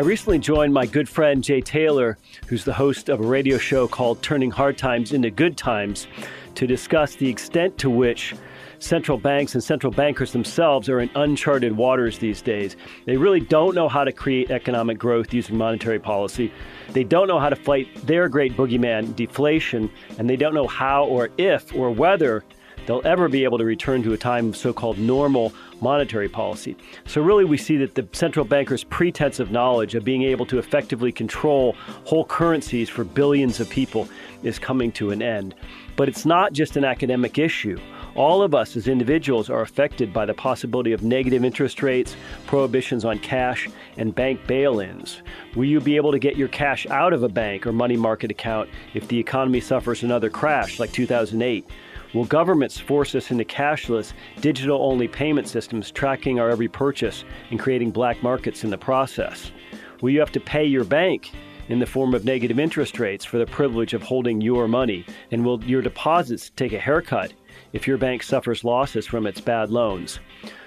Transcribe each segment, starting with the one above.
I recently joined my good friend Jay Taylor, who's the host of a radio show called Turning Hard Times into Good Times, to discuss the extent to which central banks and central bankers themselves are in uncharted waters these days. They really don't know how to create economic growth using monetary policy. They don't know how to fight their great boogeyman, deflation, and they don't know how or if or whether they'll ever be able to return to a time of so called normal monetary policy. So, really, we see that the central banker's pretense of knowledge of being able to effectively control whole currencies for billions of people is coming to an end. But it's not just an academic issue. All of us as individuals are affected by the possibility of negative interest rates, prohibitions on cash, and bank bail ins. Will you be able to get your cash out of a bank or money market account if the economy suffers another crash like 2008? Will governments force us into cashless, digital only payment systems tracking our every purchase and creating black markets in the process? Will you have to pay your bank in the form of negative interest rates for the privilege of holding your money? And will your deposits take a haircut if your bank suffers losses from its bad loans?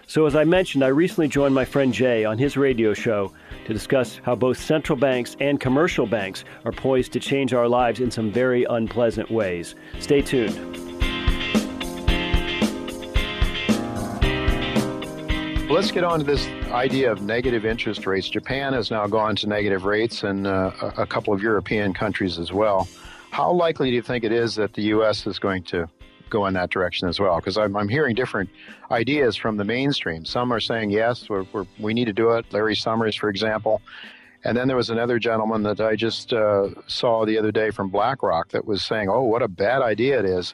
So, as I mentioned, I recently joined my friend Jay on his radio show to discuss how both central banks and commercial banks are poised to change our lives in some very unpleasant ways. Stay tuned. Let's get on to this idea of negative interest rates. Japan has now gone to negative rates, and uh, a couple of European countries as well. How likely do you think it is that the U.S. is going to go in that direction as well? Because I'm, I'm hearing different ideas from the mainstream. Some are saying yes, we're, we're, we need to do it. Larry Summers, for example. And then there was another gentleman that I just uh, saw the other day from BlackRock that was saying, "Oh, what a bad idea it is."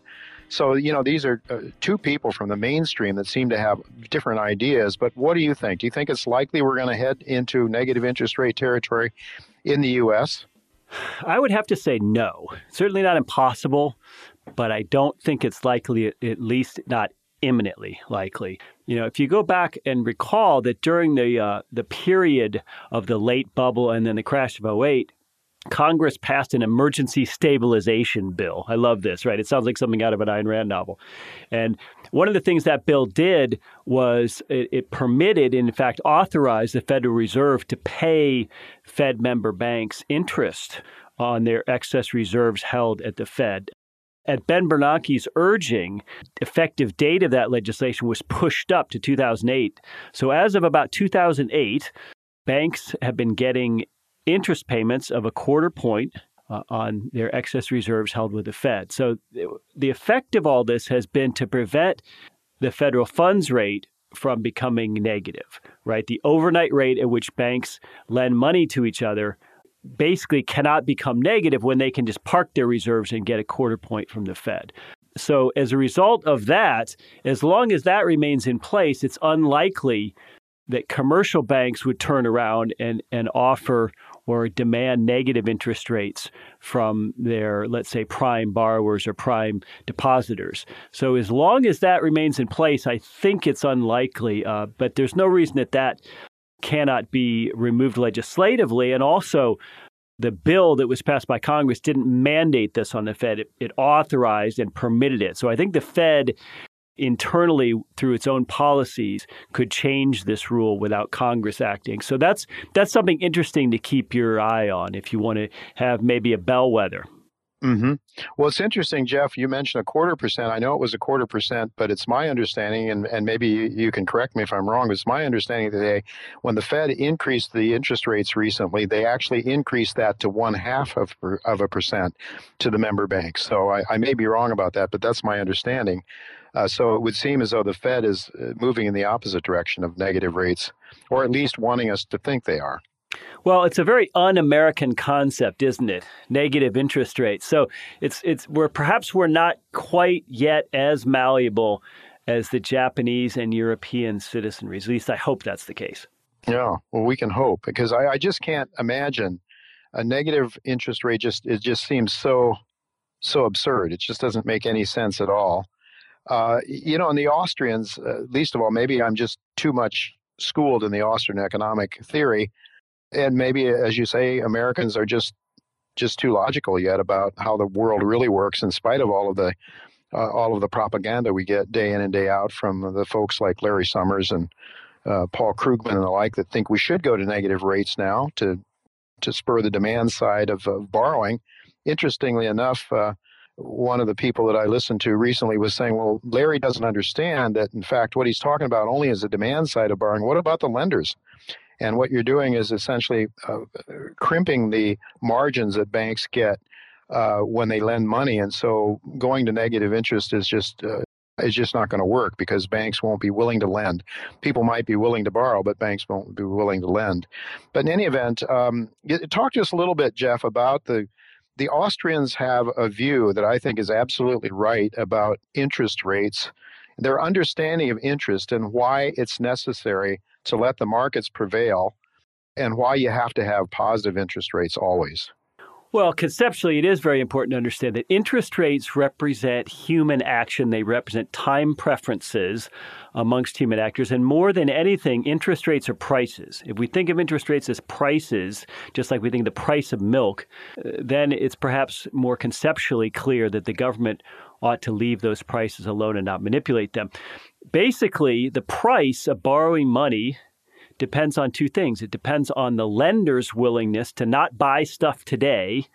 So, you know, these are uh, two people from the mainstream that seem to have different ideas. But what do you think? Do you think it's likely we're going to head into negative interest rate territory in the U.S.? I would have to say no. Certainly not impossible, but I don't think it's likely, at least not imminently likely. You know, if you go back and recall that during the uh, the period of the late bubble and then the crash of 08, Congress passed an emergency stabilization bill. I love this, right? It sounds like something out of an Ayn Rand novel. And one of the things that bill did was it, it, permitted, in fact, authorized the Federal Reserve to pay Fed member banks interest on their excess reserves held at the Fed. At Ben Bernanke's urging, effective date of that legislation was pushed up to 2008. So as of about 2008, banks have been getting interest payments of a quarter point uh, on their excess reserves held with the Fed. So the effect of all this has been to prevent the federal funds rate from becoming negative, right? The overnight rate at which banks lend money to each other basically cannot become negative when they can just park their reserves and get a quarter point from the Fed. So, as a result of that, as long as that remains in place, it's unlikely that commercial banks would turn around and, and offer or demand negative interest rates from their, let's say, prime borrowers or prime depositors. So as long as that remains in place, I think it's unlikely, uh, but there's no reason that that cannot be removed legislatively. And also, the bill that was passed by Congress didn't mandate this on the Fed. It, it, authorized and permitted it. So I think the Fed internally through its own policies could change this rule without Congress acting. So that's that's something interesting to keep your eye on if you want to have maybe a bellwether. Mm-hmm. Well, it's interesting, Jeff. You mentioned a quarter percent. I know it was a quarter percent, but it's my understanding, and, and maybe you, can correct me if I'm wrong, it's my understanding they, when the Fed increased the interest rates recently, they actually increased that to one half of, of a percent to the member banks. So I, I may be wrong about that, but that's my understanding. Uh, so it would seem as though the Fed is uh, moving in the opposite direction of negative rates, or at least wanting us to think they are. Well, it's a very un-American concept, isn't it? Negative interest rates. So it's it's we're perhaps we're not quite yet as malleable as the Japanese and European citizenries. At least I hope that's the case. Yeah, well, we can hope because I, I just can't imagine a negative interest rate. Just it just seems so so absurd. It just doesn't make any sense at all. Uh, you know, and the Austrians, uh, least of all, maybe I'm just too much schooled in the Austrian economic theory, and maybe, as you say, Americans are just just too logical yet about how the world really works, in spite of all of the uh, all of the propaganda we get day in and day out from the folks like Larry Summers and uh, Paul Krugman and the like that think we should go to negative rates now to to spur the demand side of, borrowing. Interestingly enough, uh, one of the people that I listened to recently was saying, well, Larry doesn't understand that, in fact, what he's talking about only is the demand side of borrowing. What about the lenders? And what you're doing is essentially uh, crimping the margins that banks get uh, when they lend money. And so going to negative interest is just uh, is just not going to work because banks won't be willing to lend. People might be willing to borrow, but banks won't be willing to lend. But in any event, um, talk to us a little bit, Jeff, about the the Austrians have a view that I think is absolutely right about interest rates, their understanding of interest and why it's necessary to let the markets prevail, and why you have to have positive interest rates always. Well, conceptually, it is very important to understand that interest rates represent human action. They represent time preferences amongst human actors. And more than anything, interest rates are prices. If we think of interest rates as prices, just like we think the price of milk, uh, then it's perhaps more conceptually clear that the government ought to leave those prices alone and not manipulate them. Basically, the price of borrowing money depends on two things. It depends on the lender's willingness to not buy stuff today,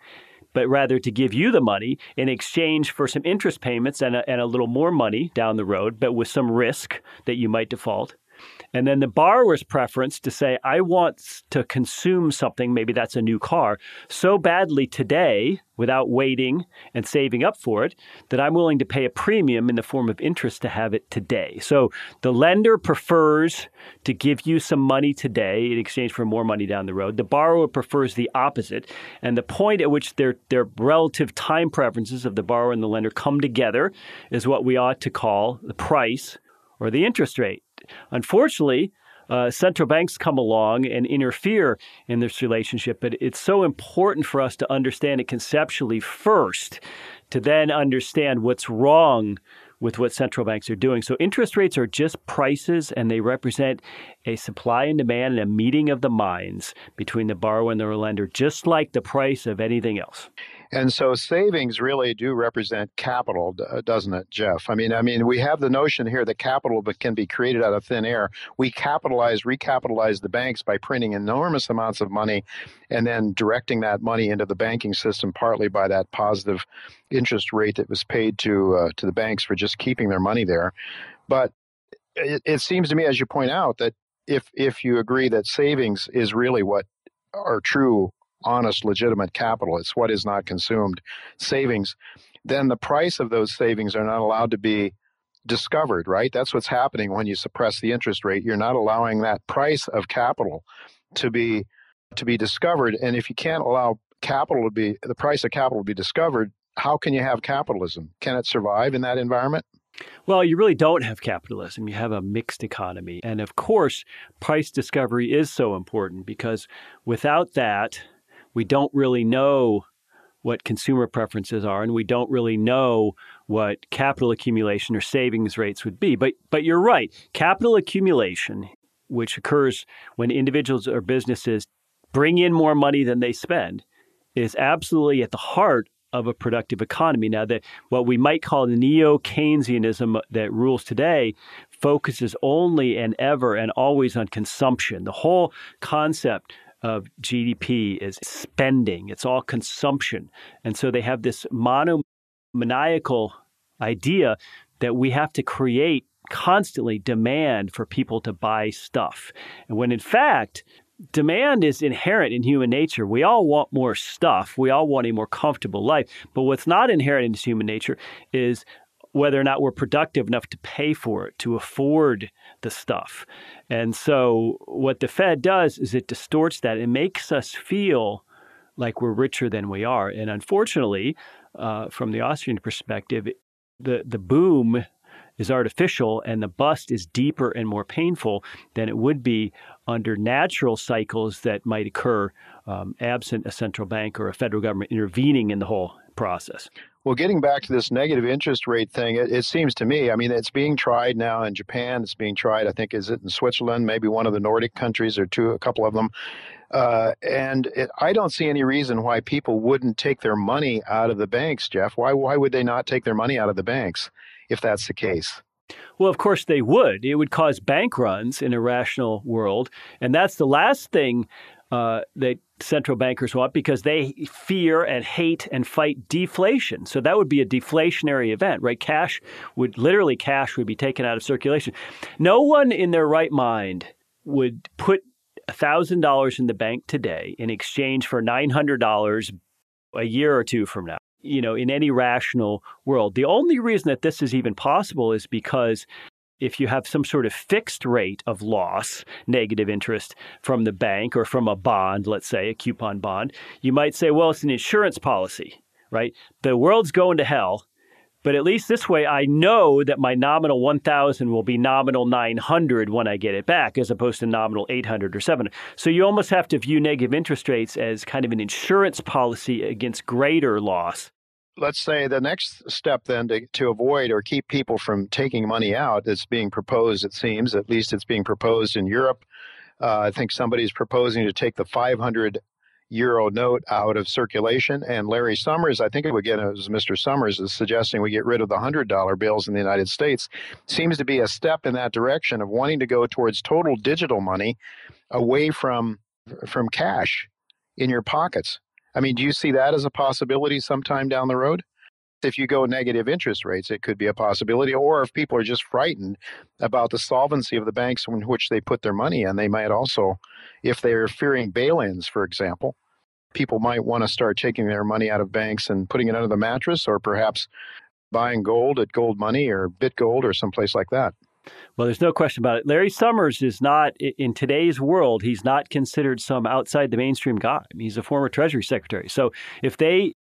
but rather to give you the money in exchange for some interest payments and a, and a little more money down the road, but with some risk that you might default. And then the borrower's preference to say, I want to consume something, maybe that's a new car, so badly today without waiting and saving up for it that I'm willing to pay a premium in the form of interest to have it today. So the lender prefers to give you some money today in exchange for more money down the road. The borrower prefers the opposite. And the point at which their, their relative time preferences of the borrower and the lender come together is what we ought to call the price or the interest rate. Unfortunately, uh, central banks come along and interfere in this relationship, but it's so important for us to understand it conceptually first to then understand what's wrong with what central banks are doing. So interest rates are just prices and they represent a supply and demand and a meeting of the minds between the borrower and the lender, just like the price of anything else. And so savings really do represent capital, uh, doesn't it, Jeff? I mean, I mean, we have the notion here that capital can be created out of thin air. We capitalize, recapitalize the banks by printing enormous amounts of money and then directing that money into the banking system partly by that positive interest rate that was paid to uh, to the banks for just keeping their money there. But it, it seems to me, as you point out, that if if you agree that savings is really what are true honest, legitimate capital, it's what is not consumed savings, then the price of those savings are not allowed to be discovered, right? That's what's happening when you suppress the interest rate. You're not allowing that price of capital to be to be discovered. And if you can't allow capital to be the price of capital to be discovered, how can you have capitalism? Can it survive in that environment? Well, you really don't have capitalism. You have a mixed economy. And of course, price discovery is so important because without that, we don't really know what consumer preferences are, and we don't really know what capital accumulation or savings rates would be. But but you're right. Capital accumulation, which occurs when individuals or businesses bring in more money than they spend, is absolutely at the heart of a productive economy. Now, that what we might call the neo Keynesianism that rules today focuses only and ever and always on consumption. The whole concept of GDP is spending, it's all consumption. And so they have this monomaniacal idea that we have to create constantly demand for people to buy stuff. And when in fact, demand is inherent in human nature. We all want more stuff. We all want a more comfortable life. But what's not inherent in human nature is whether or not we're productive enough to pay for it, to afford the stuff. And so, what the Fed does is it distorts that. It makes us feel like we're richer than we are. And unfortunately, uh, from the Austrian perspective, the, the boom is artificial and the bust is deeper and more painful than it would be under natural cycles that might occur um, absent a central bank or a federal government intervening in the whole process. Well, getting back to this negative interest rate thing, it, it, seems to me, I mean, it's being tried now in Japan. It's being tried, I think, is it in Switzerland, maybe one of the Nordic countries or two, a couple of them. Uh, and it, I don't see any reason why people wouldn't take their money out of the banks, Jeff. Why, why would they not take their money out of the banks if that's the case? Well, of course they would. It would cause bank runs in a rational world. And that's the last thing uh, that central bankers want because they fear and hate and fight deflation. So that would be a deflationary event, right? Cash would literally cash would be taken out of circulation. No one in their right mind would put $1,000 in the bank today in exchange for $900 a year or two from now. You know, in any rational world. The only reason that this is even possible is because if you have some sort of fixed rate of loss, negative interest from the bank or from a bond, let's say a coupon bond, you might say, well, it's an insurance policy, right? The world's going to hell. But at least this way, I know that my nominal 1,000 will be nominal 900 when I get it back, as opposed to nominal 800 or 700. So you almost have to view negative interest rates as kind of an insurance policy against greater loss let's say the next step then to, to avoid or keep people from taking money out that's being proposed, it seems, at least it's being proposed in Europe. Uh, I think somebody's proposing to take the 500 euro note out of circulation. And Larry Summers, I think it again it was Mr. Summers, is suggesting we get rid of the $100 bills in the United States. Seems to be a step in that direction of wanting to go towards total digital money away from from cash in your pockets. I mean, do you see that as a possibility sometime down the road? If you go negative interest rates, it could be a possibility. Or if people are just frightened about the solvency of the banks in which they put their money in, they might also, if they're fearing bail ins, for example, people might want to start taking their money out of banks and putting it under the mattress or perhaps buying gold at Gold Money or bit gold or someplace like that. Well, there's no question about it. Larry Summers is not, in today's world, he's not considered some outside the mainstream guy. He's a former Treasury Secretary. So if they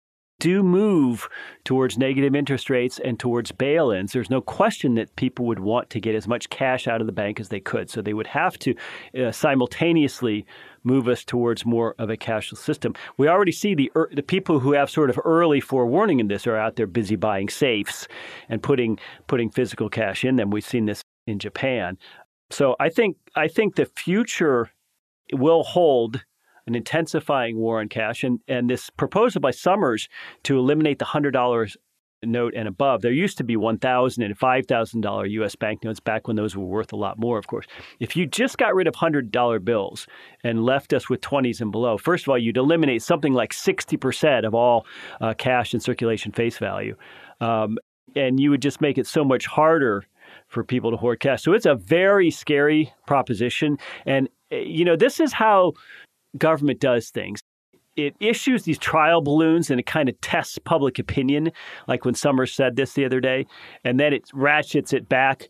do move towards negative interest rates and towards bail ins, there's no question that people would want to get as much cash out of the bank as they could. So they would have to uh, simultaneously move us towards more of a cashless system. We already see the er, the people who have sort of early forewarning in this are out there busy buying safes and putting putting physical cash in them. We've seen this in Japan. So I think I think the future will hold an intensifying war on cash and, and this proposal by Summers to eliminate the hundred dollars note and above. There used to be one thousand and five thousand dollar US banknotes back when those were worth a lot more, of course. If you just got rid of hundred dollar bills and left us with twenties and below, first of all, you'd eliminate something like sixty percent of all uh, cash in circulation face value. Um, and you would just make it so much harder for people to hoard cash. So it's a very scary proposition. And, eh, you know, this is how government does things. It issues these trial balloons and it kind of tests public opinion, like when Summers said this the other day, and then it ratchets it back.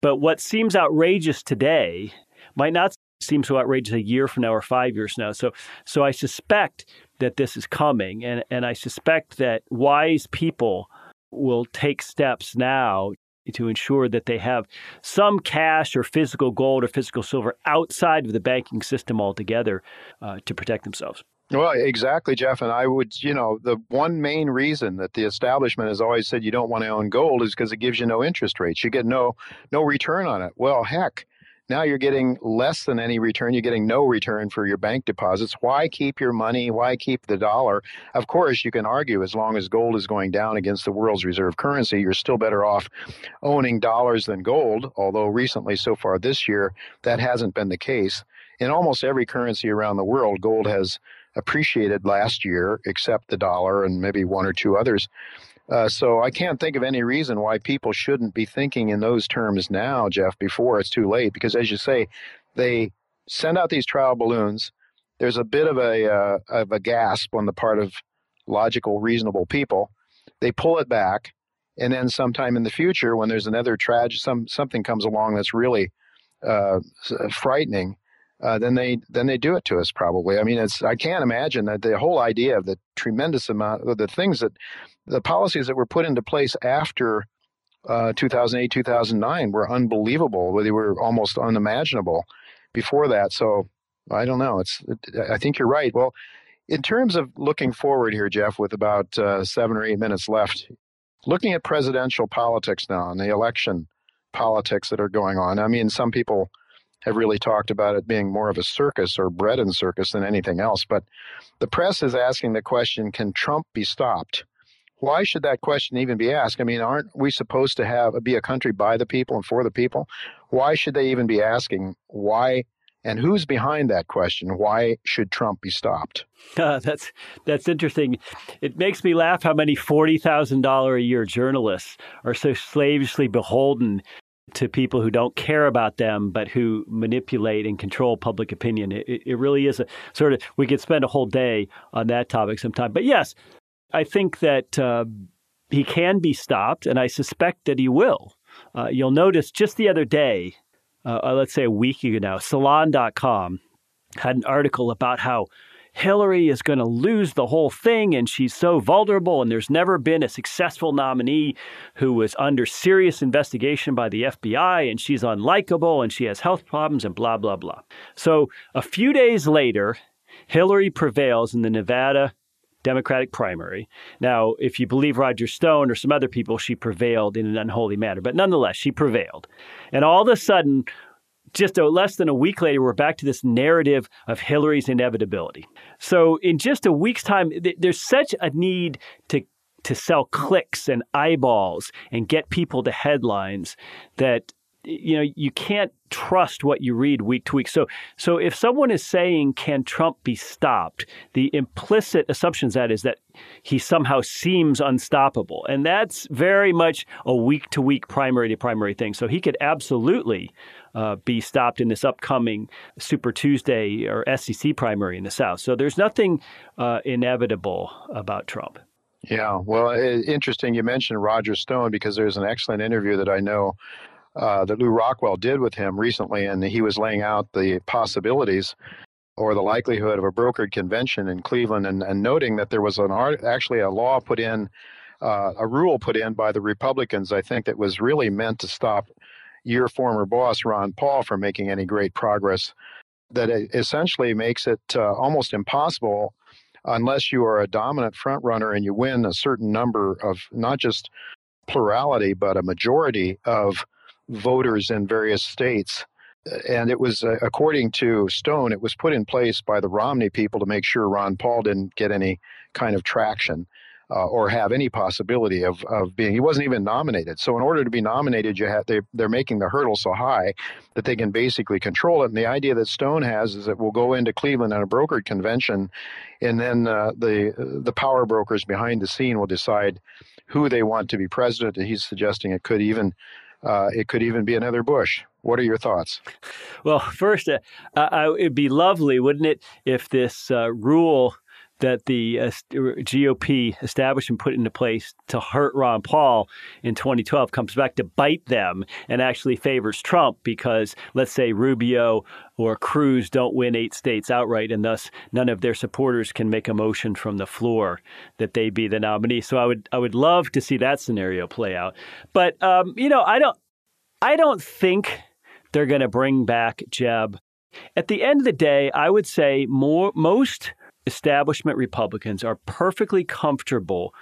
But what seems outrageous today might not seem so outrageous a year from now or five years now. So, so I suspect that this is coming, and, and I suspect that wise people will take steps now to ensure that they have some cash or physical gold or physical silver outside of the banking system altogether uh, to protect themselves. Well, exactly, Jeff. And I would, you know, the one main reason that the establishment has always said you don't want to own gold is because it gives you no interest rates. You get no no return on it. Well, heck, now you're getting less than any return. You're getting no return for your bank deposits. Why keep your money? Why keep the dollar? Of course, you can argue as long as gold is going down against the world's reserve currency, you're still better off owning dollars than gold. Although recently, so far this year, that hasn't been the case. In almost every currency around the world, gold has appreciated last year, except the dollar and maybe one or two others. Uh, so I can't think of any reason why people shouldn't be thinking in those terms now, Jeff, before it's too late. Because as you say, they send out these trial balloons. There's a bit of a uh, of a gasp on the part of logical, reasonable people. They pull it back, and then sometime in the future, when there's another tragedy, some something comes along that's really uh, frightening, uh, then they then they do it to us probably. I mean, it's I can't imagine that the whole idea of the tremendous amount of the things that the policies that were put into place after uh, 2008 2009 were unbelievable. They were almost unimaginable before that. So I don't know. It's it, I think you're right. Well, in terms of looking forward here, Jeff, with about uh, seven or eight minutes left, looking at presidential politics now and the election politics that are going on. I mean, some people have really talked about it being more of a circus or bread and circus than anything else. But the press is asking the question can Trump be stopped? Why should that question even be asked? I mean, aren't we supposed to have be a country by the people and for the people? Why should they even be asking why And who's behind that question? Why should Trump be stopped? Uh, that's that's interesting. It makes me laugh how many forty thousand dollar a year journalists are so slavishly beholden to people who don't care about them, but who manipulate and control public opinion. It, it really is a sort of, we could spend a whole day on that topic sometime. But yes, I think that uh, he can be stopped, and I suspect that he will. Uh, you'll notice just the other day, uh, uh let's say a week ago now, Salon.com had an article about how Hillary is going to lose the whole thing and she's so vulnerable, and there's never been a successful nominee who was under serious investigation by the FBI, and she's unlikable and she has health problems, and blah, blah, blah. So a few days later, Hillary prevails in the Nevada Democratic primary. Now, if you believe Roger Stone or some other people, she prevailed in an unholy manner, but nonetheless, she prevailed. And all of a sudden, just a, less than a week later, we're back to this narrative of Hillary's inevitability. So, in just a week's time, th- there's such a need to to sell clicks and eyeballs and get people to headlines that you know you can't trust what you read week to week. So so if someone is saying can trump be stopped? the implicit assumption that is that he somehow seems unstoppable. And that's very much a week to week primary to primary thing. So he could absolutely uh, be stopped in this upcoming Super Tuesday or SEC primary in the South. So there's nothing uh, inevitable about Trump. Yeah, well, interesting you mentioned Roger Stone because there's an excellent interview that I know uh, that Lew Rockwell did with him recently, and he was laying out the possibilities or the likelihood of a brokered convention in Cleveland, and, and noting that there was an art, actually a law put in, uh, a rule put in by the Republicans, I think, that was really meant to stop your former boss, Ron Paul, from making any great progress. That essentially makes it uh, almost impossible unless you are a dominant frontrunner and you win a certain number of not just plurality, but a majority of voters in various states. And it was, uh, according to Stone, it was put in place by the Romney people to make sure Ron Paul didn't get any kind of traction uh, or have any possibility of, of being. He wasn't even nominated. So in order to be nominated, you have they they're making the hurdle so high that they can basically control it. And the idea that Stone has is that we'll go into Cleveland at a brokered convention, and then uh, the the power brokers behind the scene will decide who they want to be president. And he's suggesting it could even uh, it could even be another Bush. What are your thoughts? Well, first, uh, it'd be lovely, wouldn't it, if this uh, rule that the uh, GOP establishment put into place to hurt Ron Paul in 2012 comes back to bite them and actually favors Trump because, let's say, Rubio or Cruz don't win eight states outright, and thus none of their supporters can make a motion from the floor that they be the nominee. So I would I would love to see that scenario play out. But um, you know, I don't I don't think they're going to bring back Jeb. At the end of the day, I would say more most establishment Republicans are perfectly comfortable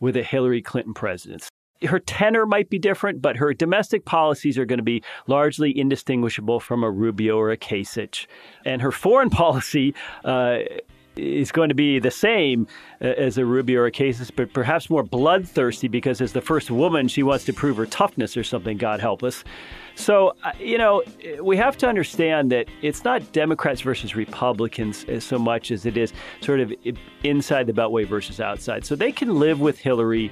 with a Hillary Clinton presidency. Her tenor might be different, but her domestic policies are going to be largely indistinguishable from a Rubio or a Kasich. And her foreign policy uh, is going to be the same uh, as a Rubio or a Kasich, but perhaps more bloodthirsty because as the first woman, she wants to prove her toughness or something, God help us. So, uh, you know, we have to understand that it's not Democrats versus Republicans as so much as it is sort of inside the Beltway versus outside. So they can live with Hillary,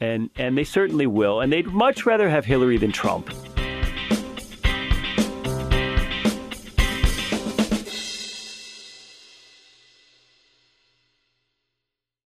and, and they certainly will. And they'd much rather have Hillary than Trump.